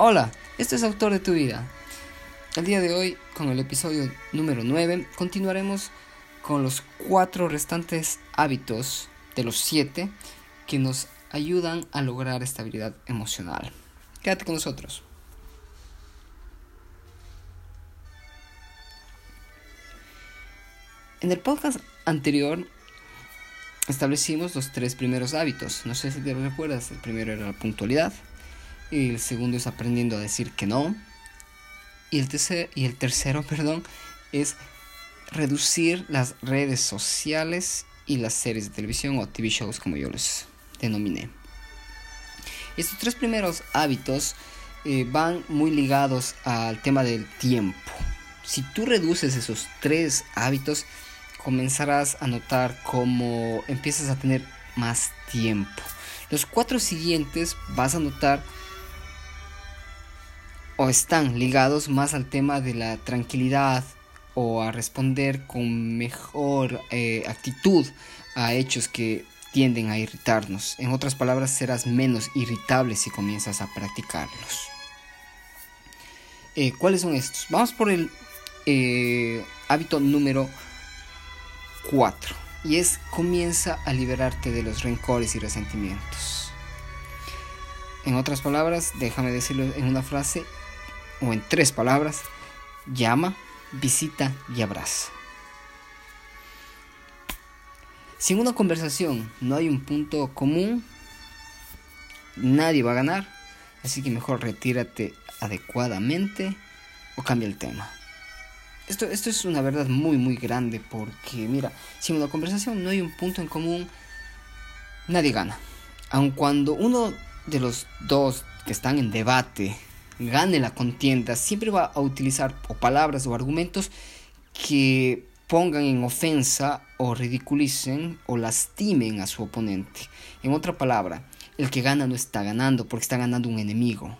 Hola, este es Autor de tu Vida. El día de hoy, con el episodio número 9, continuaremos con los cuatro restantes hábitos de los siete que nos ayudan a lograr estabilidad emocional. Quédate con nosotros. En el podcast anterior establecimos los tres primeros hábitos. No sé si te recuerdas. El primero era la puntualidad. El segundo es aprendiendo a decir que no. Y el, tercer, y el tercero, perdón, es reducir las redes sociales y las series de televisión o TV shows como yo les denominé. Estos tres primeros hábitos eh, van muy ligados al tema del tiempo. Si tú reduces esos tres hábitos, comenzarás a notar cómo empiezas a tener más tiempo. Los cuatro siguientes vas a notar o están ligados más al tema de la tranquilidad o a responder con mejor eh, actitud a hechos que tienden a irritarnos. En otras palabras, serás menos irritable si comienzas a practicarlos. Eh, ¿Cuáles son estos? Vamos por el eh, hábito número 4 y es comienza a liberarte de los rencores y resentimientos. En otras palabras, déjame decirlo en una frase o en tres palabras, llama, visita y abraza. Si en una conversación no hay un punto común, nadie va a ganar, así que mejor retírate adecuadamente o cambia el tema. Esto, esto es una verdad muy muy grande porque mira, si en una conversación no hay un punto en común, nadie gana. Aun cuando uno de los dos que están en debate gane la contienda, siempre va a utilizar o palabras o argumentos que pongan en ofensa o ridiculicen o lastimen a su oponente. En otra palabra, el que gana no está ganando porque está ganando un enemigo.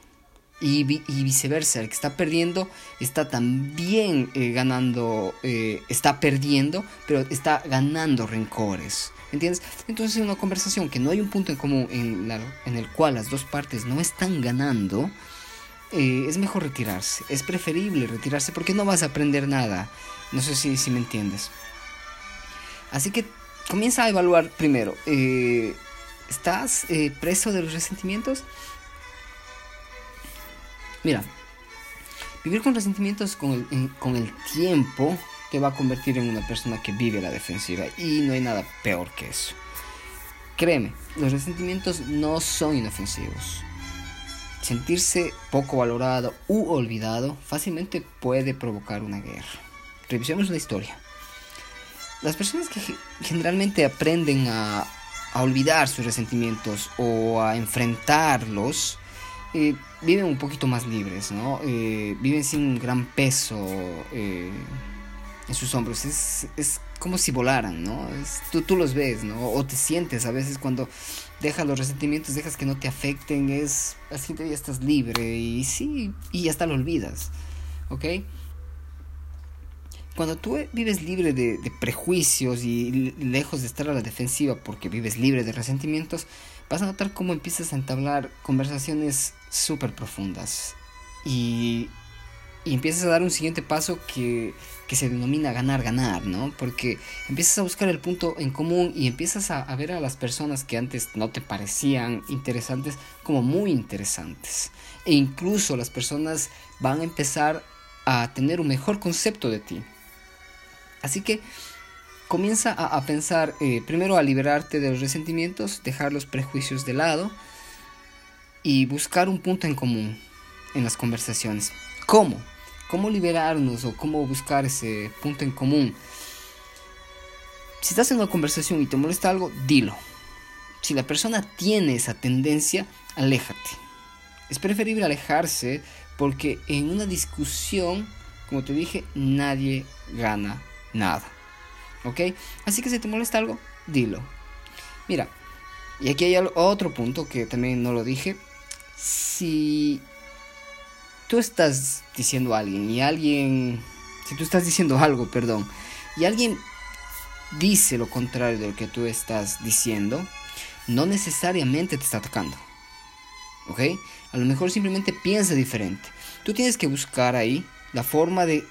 Y, viceversa, el que está perdiendo está también eh, ganando, eh, está perdiendo, pero está ganando rencores. ¿Entiendes? Entonces en una conversación que no hay un punto en común en, en el cual las dos partes no están ganando, eh, es mejor retirarse. Es preferible retirarse porque no vas a aprender nada. No sé si, si me entiendes. Así que comienza a evaluar primero. Eh, ¿Estás eh, preso de los resentimientos? Mira, vivir con resentimientos con el, con el tiempo te va a convertir en una persona que vive la defensiva y no hay nada peor que eso. Créeme, los resentimientos no son inofensivos. Sentirse poco valorado u olvidado fácilmente puede provocar una guerra. Revisemos la historia. Las personas que generalmente aprenden a, olvidar sus resentimientos o a enfrentarlos eh, viven un poquito más libres, ¿no? Eh, viven sin un gran peso eh, en sus hombros. Como si volaran, ¿no? tú, tú los ves, ¿no? O te sientes a veces cuando dejas los resentimientos, dejas que no te afecten, es así ya estás libre y sí, y hasta lo olvidas, ¿ok? Cuando tú vives libre de, de, prejuicios y lejos de estar a la defensiva porque vives libre de resentimientos, vas a notar cómo empiezas a entablar conversaciones súper profundas y y empiezas a dar un siguiente paso que, se denomina ganar, ganar, ¿no? Porque empiezas a buscar el punto en común y empiezas a, ver a las personas que antes no te parecían interesantes como muy interesantes. E incluso las personas van a empezar a tener un mejor concepto de ti. Así que comienza a, pensar, eh, primero a liberarte de los resentimientos, dejar los prejuicios de lado y buscar un punto en común en las conversaciones. ¿Cómo? ¿Cómo liberarnos o cómo buscar ese punto en común? Si estás en una conversación y te molesta algo, dilo. Si la persona tiene esa tendencia, aléjate. Es preferible alejarse porque en una discusión, como te dije, nadie gana nada. ¿Ok? Así que si te molesta algo, dilo. Mira, y aquí hay otro punto que también no lo dije. Si tú estás diciendo a alguien y alguien, si tú estás diciendo algo, perdón, y alguien dice lo contrario de lo que tú estás diciendo, no necesariamente te está atacando. ¿Ok? A lo mejor simplemente piensa diferente. Tú tienes que buscar ahí la forma de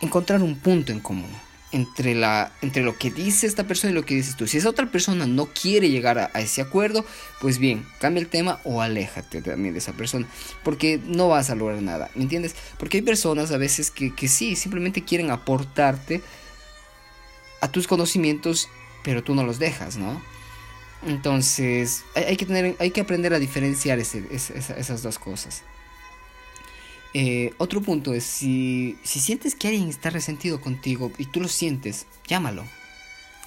encontrar un punto en común entre, la, entre lo que dice esta persona y lo que dices tú. Si esa otra persona no quiere llegar a, ese acuerdo, pues bien, cambia el tema o aléjate también de esa persona, porque no vas a lograr nada, ¿me entiendes? Porque hay personas a veces que, que sí, simplemente quieren aportarte a tus conocimientos, pero tú no los dejas, ¿no? Entonces, hay, que, tener, hay que aprender a diferenciar esas dos cosas. Eh, otro punto es, si, si sientes que alguien está resentido contigo y tú lo sientes, llámalo.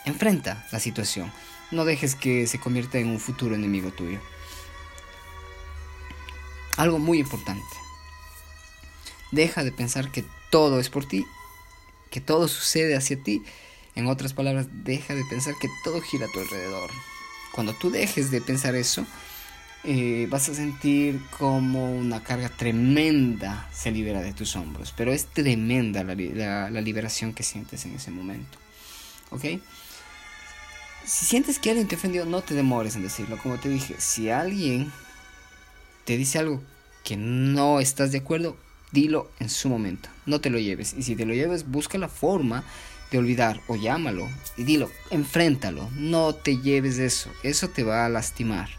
Enfrenta la situación. No dejes que se convierta en un futuro enemigo tuyo. Algo muy importante. Deja de pensar que todo es por ti, que todo sucede hacia ti. En otras palabras, deja de pensar que todo gira a tu alrededor. Cuando tú dejes de pensar eso, eh, vas a sentir como una carga tremenda se libera de tus hombros. Pero es tremenda la, liberación que sientes en ese momento. ¿Ok? Si sientes que alguien te ofendió, no te demores en decirlo. Como te dije, si alguien te dice algo que no estás de acuerdo, dilo en su momento. No te lo lleves. Y si te lo lleves, busca la forma de olvidar o llámalo y dilo, enfréntalo. No te lleves eso. Eso te va a lastimar.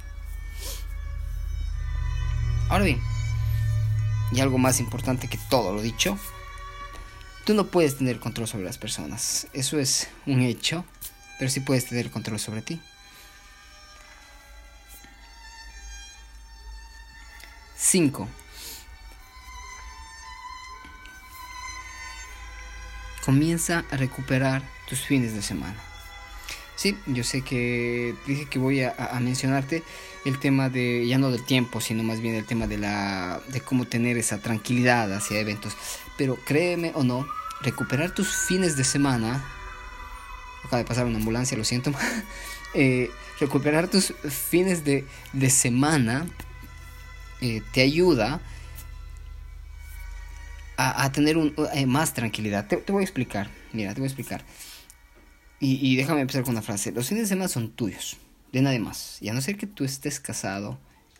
Ahora bien, y algo más importante que todo lo dicho, tú no puedes tener control sobre las personas. Eso es un hecho, pero sí puedes tener control sobre ti. 5. Comienza a recuperar tus fines de semana. Sí, yo sé que dije que voy a, mencionarte el tema de, ya no del tiempo, sino más bien el tema de, la, de cómo tener esa tranquilidad hacia eventos. Pero créeme o no, recuperar tus fines de semana, acaba de pasar una ambulancia, lo siento, eh, recuperar tus fines de, semana eh, te ayuda a, tener un, eh, más tranquilidad. Te, te voy a explicar, mira, te voy a explicar. Y, déjame empezar con una frase. Los fines de semana son tuyos, de nadie más. Y a no ser que tú estés casado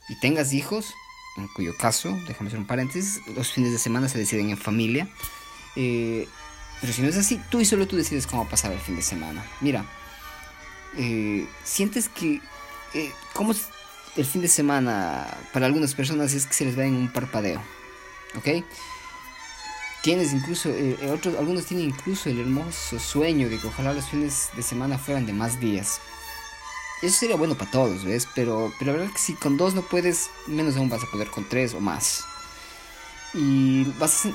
y tengas hijos, en cuyo caso, déjame hacer un paréntesis, los fines de semana se deciden en familia. Eh, pero si no es así, tú y solo tú decides cómo pasar el fin de semana. Mira, eh, sientes que... Eh, ¿Cómo el fin de semana para algunas personas es que se les va en un parpadeo? ¿Ok? Tienes incluso, eh, eh, otros, algunos tienen incluso el hermoso sueño de que ojalá los fines de semana fueran de más días. Eso sería bueno para todos, ¿ves? Pero, pero la verdad es que si con dos no puedes, menos aún vas a poder con tres o más. Y, vas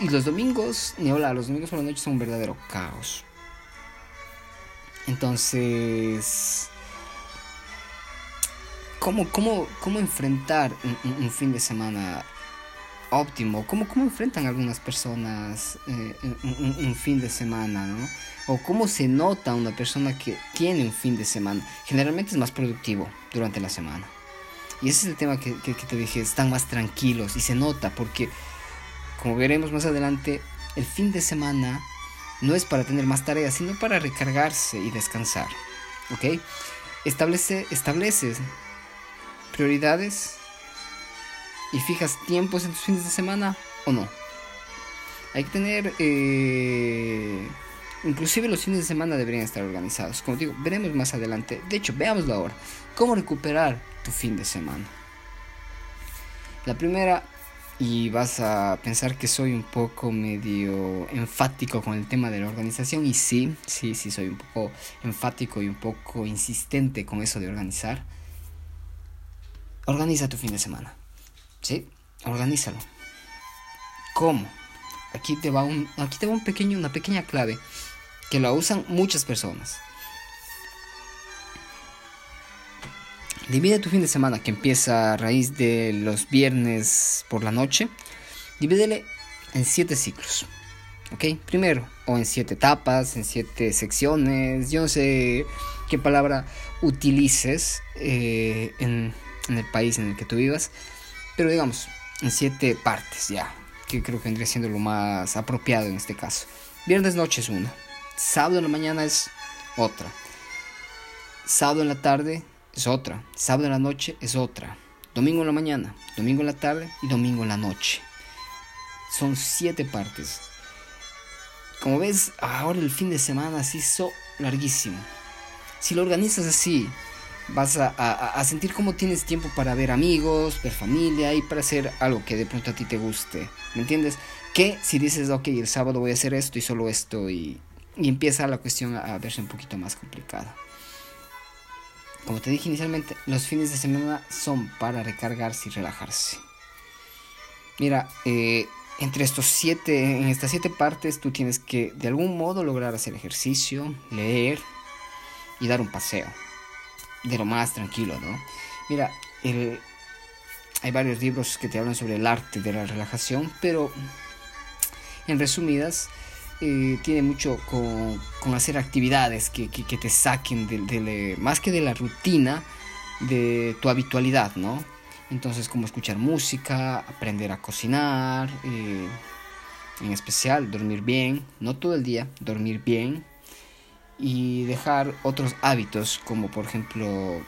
y, los domingos, ni hablar, los domingos por la noche son un verdadero caos. Entonces, ¿cómo, cómo, cómo enfrentar un fin de semana óptimo, cómo, cómo enfrentan algunas personas eh, un, fin de semana, ¿no? O cómo se nota una persona que tiene un fin de semana. Generalmente es más productivo durante la semana. Y ese es el tema que, te dije, están más tranquilos y se nota porque, como veremos más adelante, el fin de semana no es para tener más tareas, sino para recargarse y descansar. ¿Ok? Establece, estableces prioridades y fijas tiempos en tus fines de semana o no. Hay que tener... Eh, inclusive los fines de semana deberían estar organizados. Como digo, veremos más adelante. De hecho, veámoslo ahora. ¿Cómo recuperar tu fin de semana? La primera, y vas a pensar que soy un poco medio enfático con el tema de la organización. Y sí, sí, sí, soy un poco enfático y un poco insistente con eso de organizar. Organiza tu fin de semana. ¿Sí? Organízalo. ¿Cómo? Aquí te va un, aquí te va un pequeño, una pequeña clave que la usan muchas personas. Divide tu fin de semana que empieza a raíz de los viernes por la noche. Divídele en siete ciclos. ¿Ok? Primero, o en siete etapas, en siete secciones. Yo no sé qué palabra utilices eh, en, en el país en el que tú vivas pero digamos, en siete partes ya, que creo que vendría siendo lo más apropiado en este caso. Viernes noche es una, sábado en la mañana es otra, sábado en la tarde es otra, sábado en la noche es otra, domingo en la mañana, domingo en la tarde y domingo en la noche. Son siete partes. Como ves, ahora el fin de semana se hizo larguísimo. Si lo organizas así, vas a, sentir como tienes tiempo para ver amigos, ver familia y para hacer algo que de pronto a ti te guste. ¿Me entiendes? Que si dices, ok, el sábado voy a hacer esto y solo esto y, y empieza la cuestión a verse un poquito más complicada. Como te dije inicialmente, los fines de semana son para recargarse y relajarse. Mira, eh, entre estos siete, en estas siete partes, tú tienes que de algún modo lograr hacer ejercicio, leer y dar un paseo. De lo más tranquilo, ¿no? Mira, hay varios libros que te hablan sobre el arte de la relajación, pero en resumidas, eh, tiene mucho con, hacer actividades que, te saquen de, más que de la rutina, de tu habitualidad, ¿no? Entonces, como escuchar música, aprender a cocinar, eh, en especial dormir bien, no todo el día, dormir bien y dejar otros hábitos como por ejemplo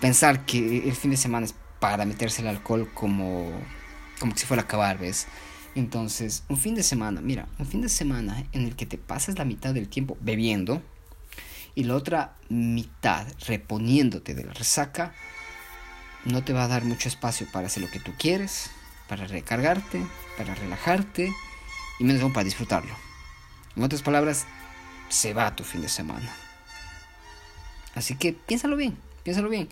pensar que el fin de semana es para meterse el alcohol como como si fuera a acabar, ¿ves? Entonces, un fin de semana, mira, un fin de semana en el que te pasas la mitad del tiempo bebiendo y la otra mitad reponiéndote de la resaca, no te va a dar mucho espacio para hacer lo que tú quieres, para recargarte, para relajarte y menos aún para disfrutarlo. En otras palabras, se va tu fin de semana. Así que piénsalo bien, piénsalo bien.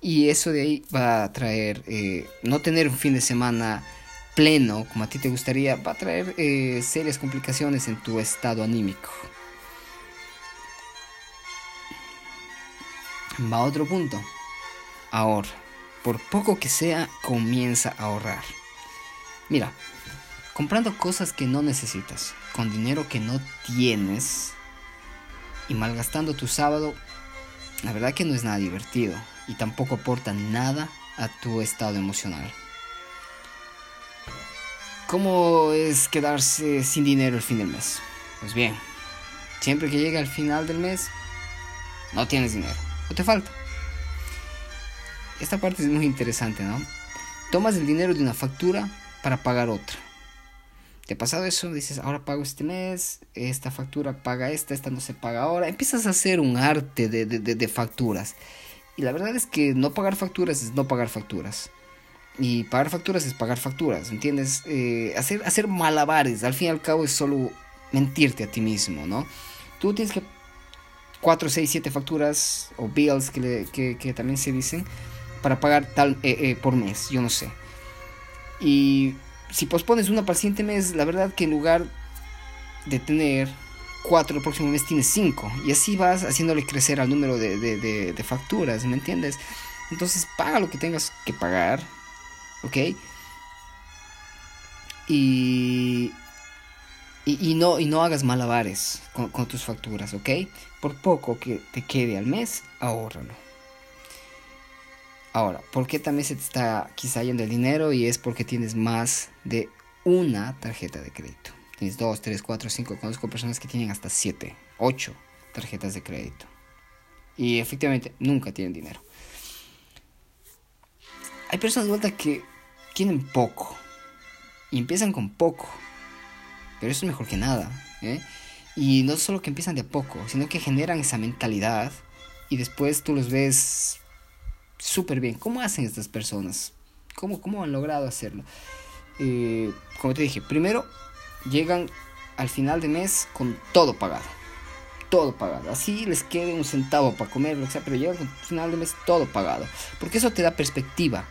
Y eso de ahí va a traer eh, no tener un fin de semana pleno como a ti te gustaría, va a traer eh, serias complicaciones en tu estado anímico. Va a otro punto. Ahorra. Por poco que sea, comienza a ahorrar. Mira, comprando cosas que no necesitas, con dinero que no tienes y malgastando tu sábado, la verdad que no es nada divertido y tampoco aporta nada a tu estado emocional. ¿Cómo es quedarse sin dinero el fin del mes? Pues bien, siempre que llega el final del mes, no tienes dinero, o te falta. Esta parte es muy interesante, ¿no? Tomas el dinero de una factura para pagar otra. ¿Te ha pasado eso? Dices, ahora pago este mes, esta factura paga esta, esta no se paga ahora. Empiezas a hacer un arte de, de facturas. Y la verdad es que no pagar facturas es no pagar facturas. Y pagar facturas es pagar facturas, ¿entiendes? Eh, hacer, hacer malabares, al fin y al cabo es solo mentirte a ti mismo, ¿no? Tú tienes que 4, 6, 7 facturas o bills que, que, también se dicen para pagar tal eh, eh, por mes, yo no sé. Y si pospones una para el siguiente mes, la verdad que en lugar de tener 4 el próximo mes tienes 5. Y así vas haciéndole crecer al número de, de, de facturas, ¿me entiendes? Entonces paga lo que tengas que pagar ¿ok? Y, y, no, y no hagas malabares con, con, tus facturas, ¿ok? Por poco que te quede al mes, ahórralo. Ahora, ¿por qué también se te está quizá yendo el dinero? Y es porque tienes más de una tarjeta de crédito. Tienes dos, tres, cuatro, cinco. Conozco personas que tienen hasta siete, ocho tarjetas de crédito. Y efectivamente nunca tienen dinero. Hay personas de vuelta que tienen poco y empiezan con poco, pero eso es mejor que nada. ¿eh? Y no solo que empiezan de poco, sino que generan esa mentalidad y después tú los ves súper bien. ¿Cómo hacen estas personas? ¿Cómo, cómo han logrado hacerlo? Eh, como te dije, primero llegan al final de mes con todo pagado. Todo pagado. Así les quede un centavo para comer, lo que sea, pero llegan al final de mes todo pagado. Porque eso te da perspectiva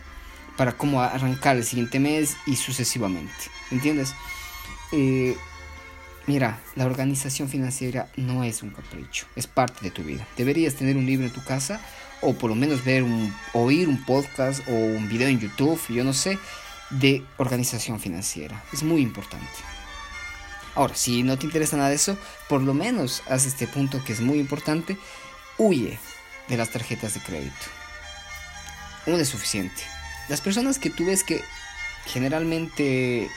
para cómo arrancar el siguiente mes y sucesivamente. ¿Entiendes? Eh, mira, la organización financiera no es un capricho, es parte de tu vida. Deberías tener un libro en tu casa o por lo menos ver un, oír un podcast o un video en YouTube, yo no sé, de organización financiera. Es muy importante. Ahora, si no te interesa nada de eso, por lo menos haz este punto que es muy importante. Huye de las tarjetas de crédito. Uno es suficiente. Las personas que tú ves que generalmente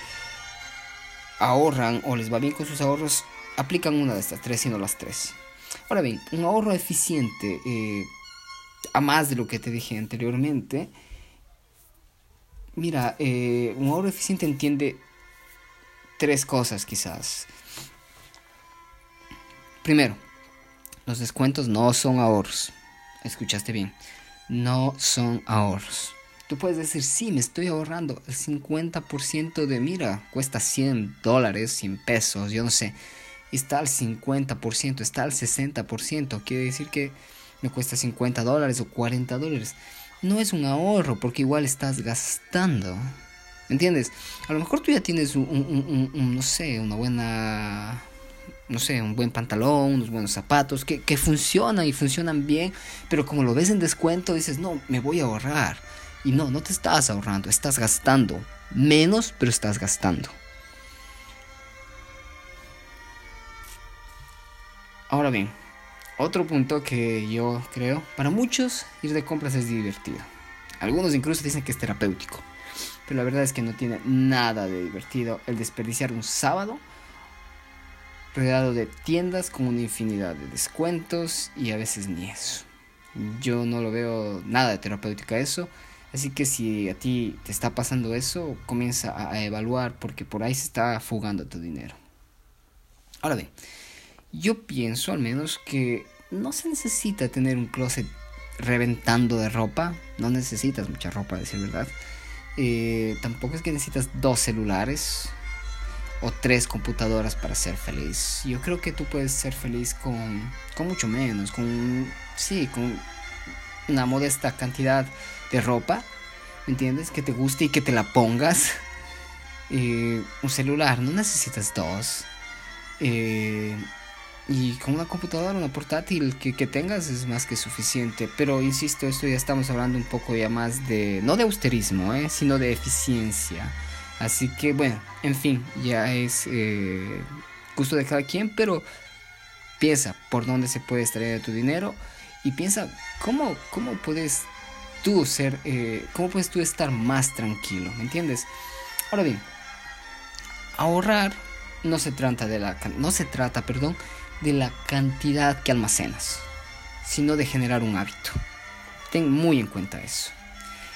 ahorran o les va bien con sus ahorros, aplican una de estas tres, sino las tres. Ahora bien, un ahorro eficiente, eh, a más de lo que te dije anteriormente, mira, eh, un ahorro eficiente entiende tres cosas quizás. Primero, los descuentos no son ahorros. Escuchaste bien, no son ahorros. Tú puedes decir, sí, me estoy ahorrando el 50% de, mira, cuesta 100 dólares, 100 pesos, yo no sé. Está al 50%, está al 60%. Quiere decir que cuesta 50 dólares o 40 dólares. No es un ahorro porque igual estás gastando. ¿Me entiendes? A lo mejor tú ya tienes un, no sé, una buena no sé, un buen pantalón, unos buenos zapatos, que, que, funcionan y funcionan bien, pero como lo ves en descuento, dices, no, me voy a ahorrar. Y no, no te estás ahorrando, estás gastando. Menos, pero estás gastando. Ahora bien, otro punto que yo creo, para muchos ir de compras es divertido. Algunos incluso dicen que es terapéutico. Pero la verdad es que no tiene nada de divertido el desperdiciar un sábado rodeado de tiendas con una infinidad de descuentos y a veces ni eso. Yo no lo veo nada de terapéutica eso. Así que si a ti te está pasando eso, comienza a, evaluar porque por ahí se está fugando tu dinero. Ahora bien, yo pienso al menos que no se necesita tener un closet reventando de ropa. No necesitas mucha ropa, a decir verdad. Eh, tampoco es que necesitas dos celulares o tres computadoras para ser feliz. Yo creo que tú puedes ser feliz con, con mucho menos, con sí, con una modesta cantidad de ropa, ¿me entiendes? Que te guste y que te la pongas. Eh, un celular, no necesitas dos. Eh, y con una computadora, una portátil que, que, tengas es más que suficiente. Pero insisto, esto ya estamos hablando un poco ya más de, no de austerismo, ¿eh? sino de eficiencia. Así que bueno, en fin, ya es eh, gusto de cada quien, pero piensa por dónde se puede extraer tu dinero y piensa cómo, cómo puedes tú ser, eh, cómo puedes tú estar más tranquilo, ¿me entiendes? Ahora bien, ahorrar no se trata de la, no se trata, perdón, de la cantidad que almacenas, sino de generar un hábito. Ten muy en cuenta eso.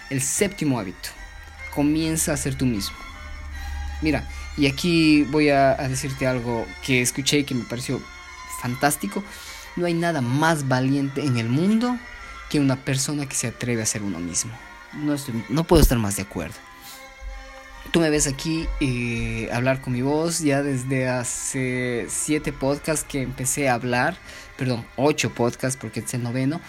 El séptimo hábito, comienza a ser tú mismo. Mira, y aquí voy a, decirte algo que escuché y que me pareció fantástico. No hay nada más valiente en el mundo que una persona que se atreve a ser uno mismo. No, no puedo estar más de acuerdo. Tú me ves aquí eh, hablar con mi voz ya desde hace siete podcasts que empecé a hablar, perdón, ocho podcasts porque es el noveno.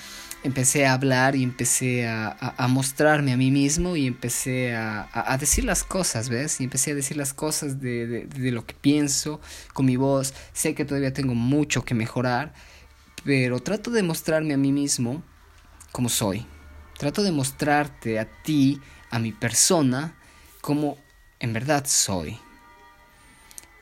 Empecé a hablar y empecé a, mostrarme a mí mismo y empecé a, decir las cosas, ¿ves? Y empecé a decir las cosas de, de lo que pienso con mi voz. Sé que todavía tengo mucho que mejorar, pero trato de mostrarme a mí mismo como soy. Trato de mostrarte a ti, a mi persona, como en verdad soy.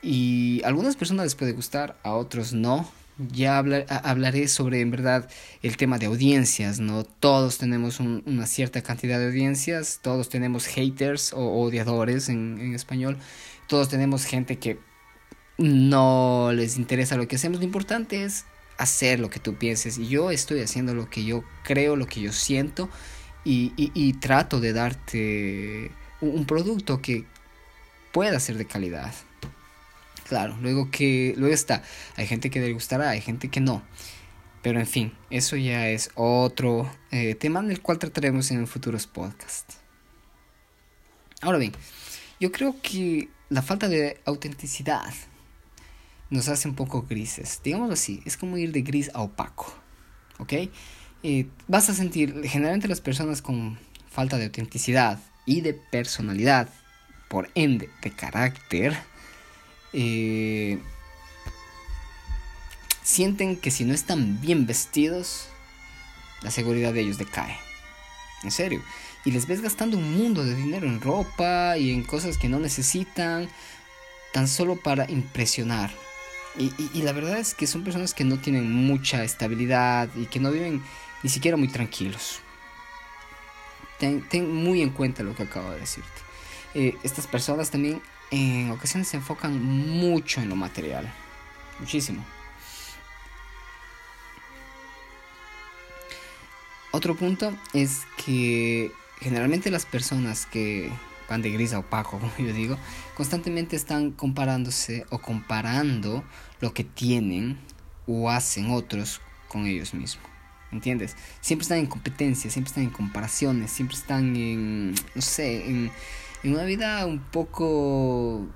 Y a algunas personas les puede gustar, a otros no. Ya hablaré sobre en verdad el tema de audiencias, ¿no? Todos tenemos una cierta cantidad de audiencias, todos tenemos haters o odiadores en, español, todos tenemos gente que no les interesa lo que hacemos. Lo importante es hacer lo que tú pienses. Y yo estoy haciendo lo que yo creo, lo que yo siento y, trato de darte un, producto que pueda ser de calidad. Claro, luego que luego está, hay gente que le gustará, hay gente que no. Pero en fin, eso ya es otro eh, tema en el cual trataremos en futuros podcasts. Ahora bien, yo creo que la falta de autenticidad nos hace un poco grises. Digamos así, es como ir de gris a opaco. ¿Ok? Eh, vas a sentir, generalmente las personas con falta de autenticidad y de personalidad, por ende de carácter, eh, sienten que si no están bien vestidos, la seguridad de ellos decae. En serio. Y les ves gastando un mundo de dinero en ropa y en cosas que no necesitan, tan solo para impresionar. Y, la verdad es que son personas que no tienen mucha estabilidad y que no viven ni siquiera muy tranquilos. Ten, muy en cuenta lo que acabo de decirte. Eh, estas personas también en ocasiones se enfocan mucho en lo material. Muchísimo. Otro punto es que generalmente las personas que van de gris a opaco, como yo digo, constantemente están comparándose o comparando lo que tienen o hacen otros con ellos mismos. ¿Entiendes? Siempre están en competencia, siempre están en comparaciones, siempre están en, no sé, en, en una vida un poco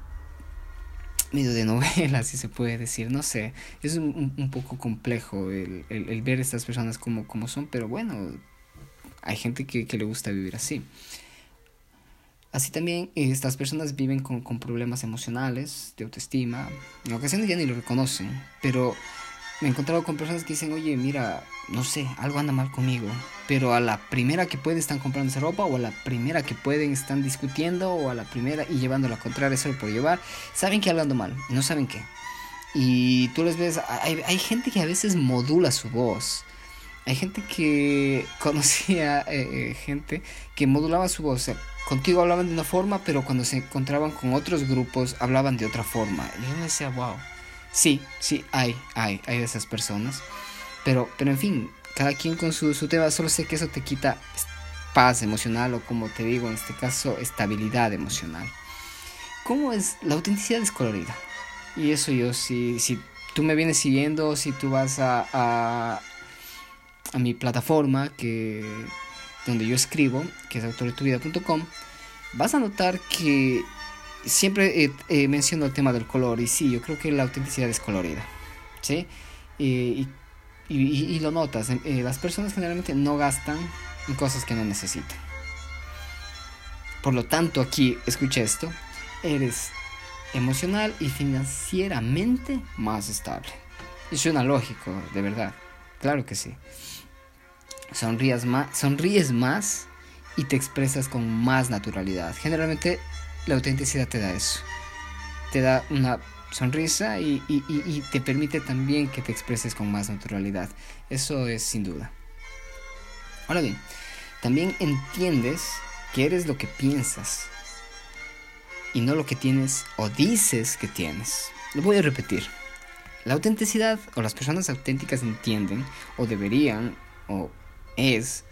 medio de novela, si se puede decir, no sé, es un, un poco complejo el, el, el, ver estas personas como, como son, pero bueno, hay gente que, que le gusta vivir así. Así también estas personas viven con, con, problemas emocionales, de autoestima, en ocasiones ya ni lo reconocen, pero me he encontrado con personas que dicen, oye, mira, no sé, algo anda mal conmigo, pero a la primera que pueden están comprándose ropa o a la primera que pueden están discutiendo o a la primera y llevando la contraria solo por llevar, saben que algo anda mal no saben qué. Y tú les ves, hay, hay gente que a veces modula su voz. Hay gente que conocía eh, eh, gente que modulaba su voz. O sea, contigo hablaban de una forma, pero cuando se encontraban con otros grupos hablaban de otra forma. Y yo me decía, wow. Sí, sí, hay, hay, hay de esas personas. Pero, pero en fin, cada quien con su, su tema, solo sé que eso te quita paz emocional o como te digo, en este caso, estabilidad emocional. ¿Cómo es? La autenticidad descolorida. Y eso yo, si, si tú me vienes siguiendo, si tú vas a, a, a mi plataforma que, donde yo escribo, que es autoretuvida.com, vas a notar que siempre eh, eh, menciono el tema del color y sí, yo creo que la autenticidad es colorida, ¿sí? y, lo notas, eh, las personas generalmente no gastan en cosas que no necesitan. Por lo tanto, aquí, escucha esto, eres emocional y financieramente más estable. Y suena lógico, de verdad, claro que sí. Sonríes más, sonríes más y te expresas con más naturalidad. Generalmente la autenticidad te da eso. Te da una sonrisa y, te permite también que te expreses con más naturalidad. Eso es sin duda. Ahora bien, también entiendes que eres lo que piensas y no lo que tienes o dices que tienes. Lo voy a repetir. La autenticidad o las personas auténticas entienden o deberían o es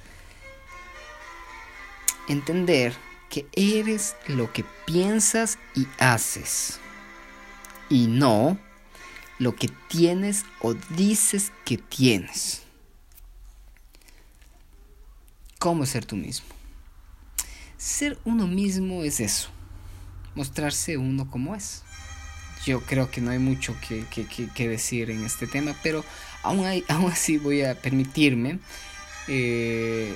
entender que eres lo que piensas y haces y no lo que tienes o dices que tienes. ¿Cómo ser tú mismo? Ser uno mismo es eso, mostrarse uno como es. Yo creo que no hay mucho que, que, que, decir en este tema, pero aún, hay, aún así voy a permitirme eh,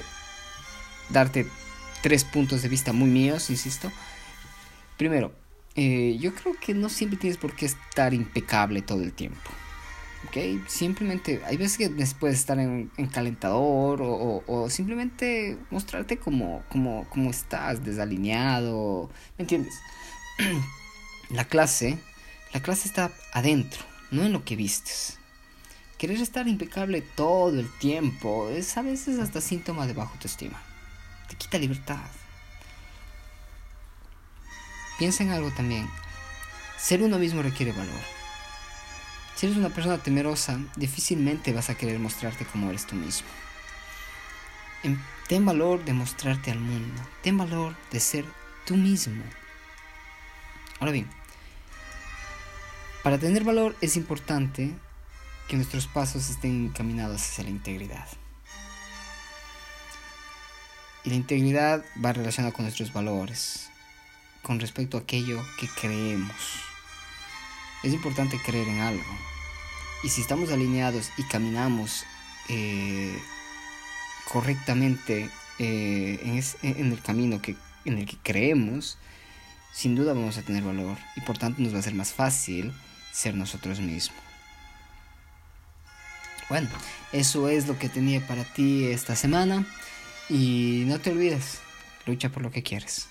darte tres puntos de vista muy míos, insisto. Primero, eh, yo creo que no siempre tienes por qué estar impecable todo el tiempo. Simplemente, hay veces que puedes estar en, en calentador o, o, simplemente mostrarte como, como, como estás, desalineado, ¿me entiendes? la clase, la clase está adentro, no en lo que vistes. Querer estar impecable todo el tiempo es a veces hasta síntoma de bajo autoestima quita libertad. Piensa en algo también. Ser uno mismo requiere valor. Si eres una persona temerosa, difícilmente vas a querer mostrarte como eres tú mismo. Ten valor de mostrarte al mundo. Ten valor de ser tú mismo. Ahora bien, para tener valor es importante que nuestros pasos estén encaminados hacia la integridad. Y la integridad va relacionada con nuestros valores, con respecto a aquello que creemos. Es importante creer en algo. Y si estamos alineados y caminamos eh, correctamente eh, en, en, el camino que, en el que creemos, sin duda vamos a tener valor y por tanto nos va a ser más fácil ser nosotros mismos. Bueno, eso es lo que tenía para ti esta semana. Y no te olvides, lucha por lo que quieres.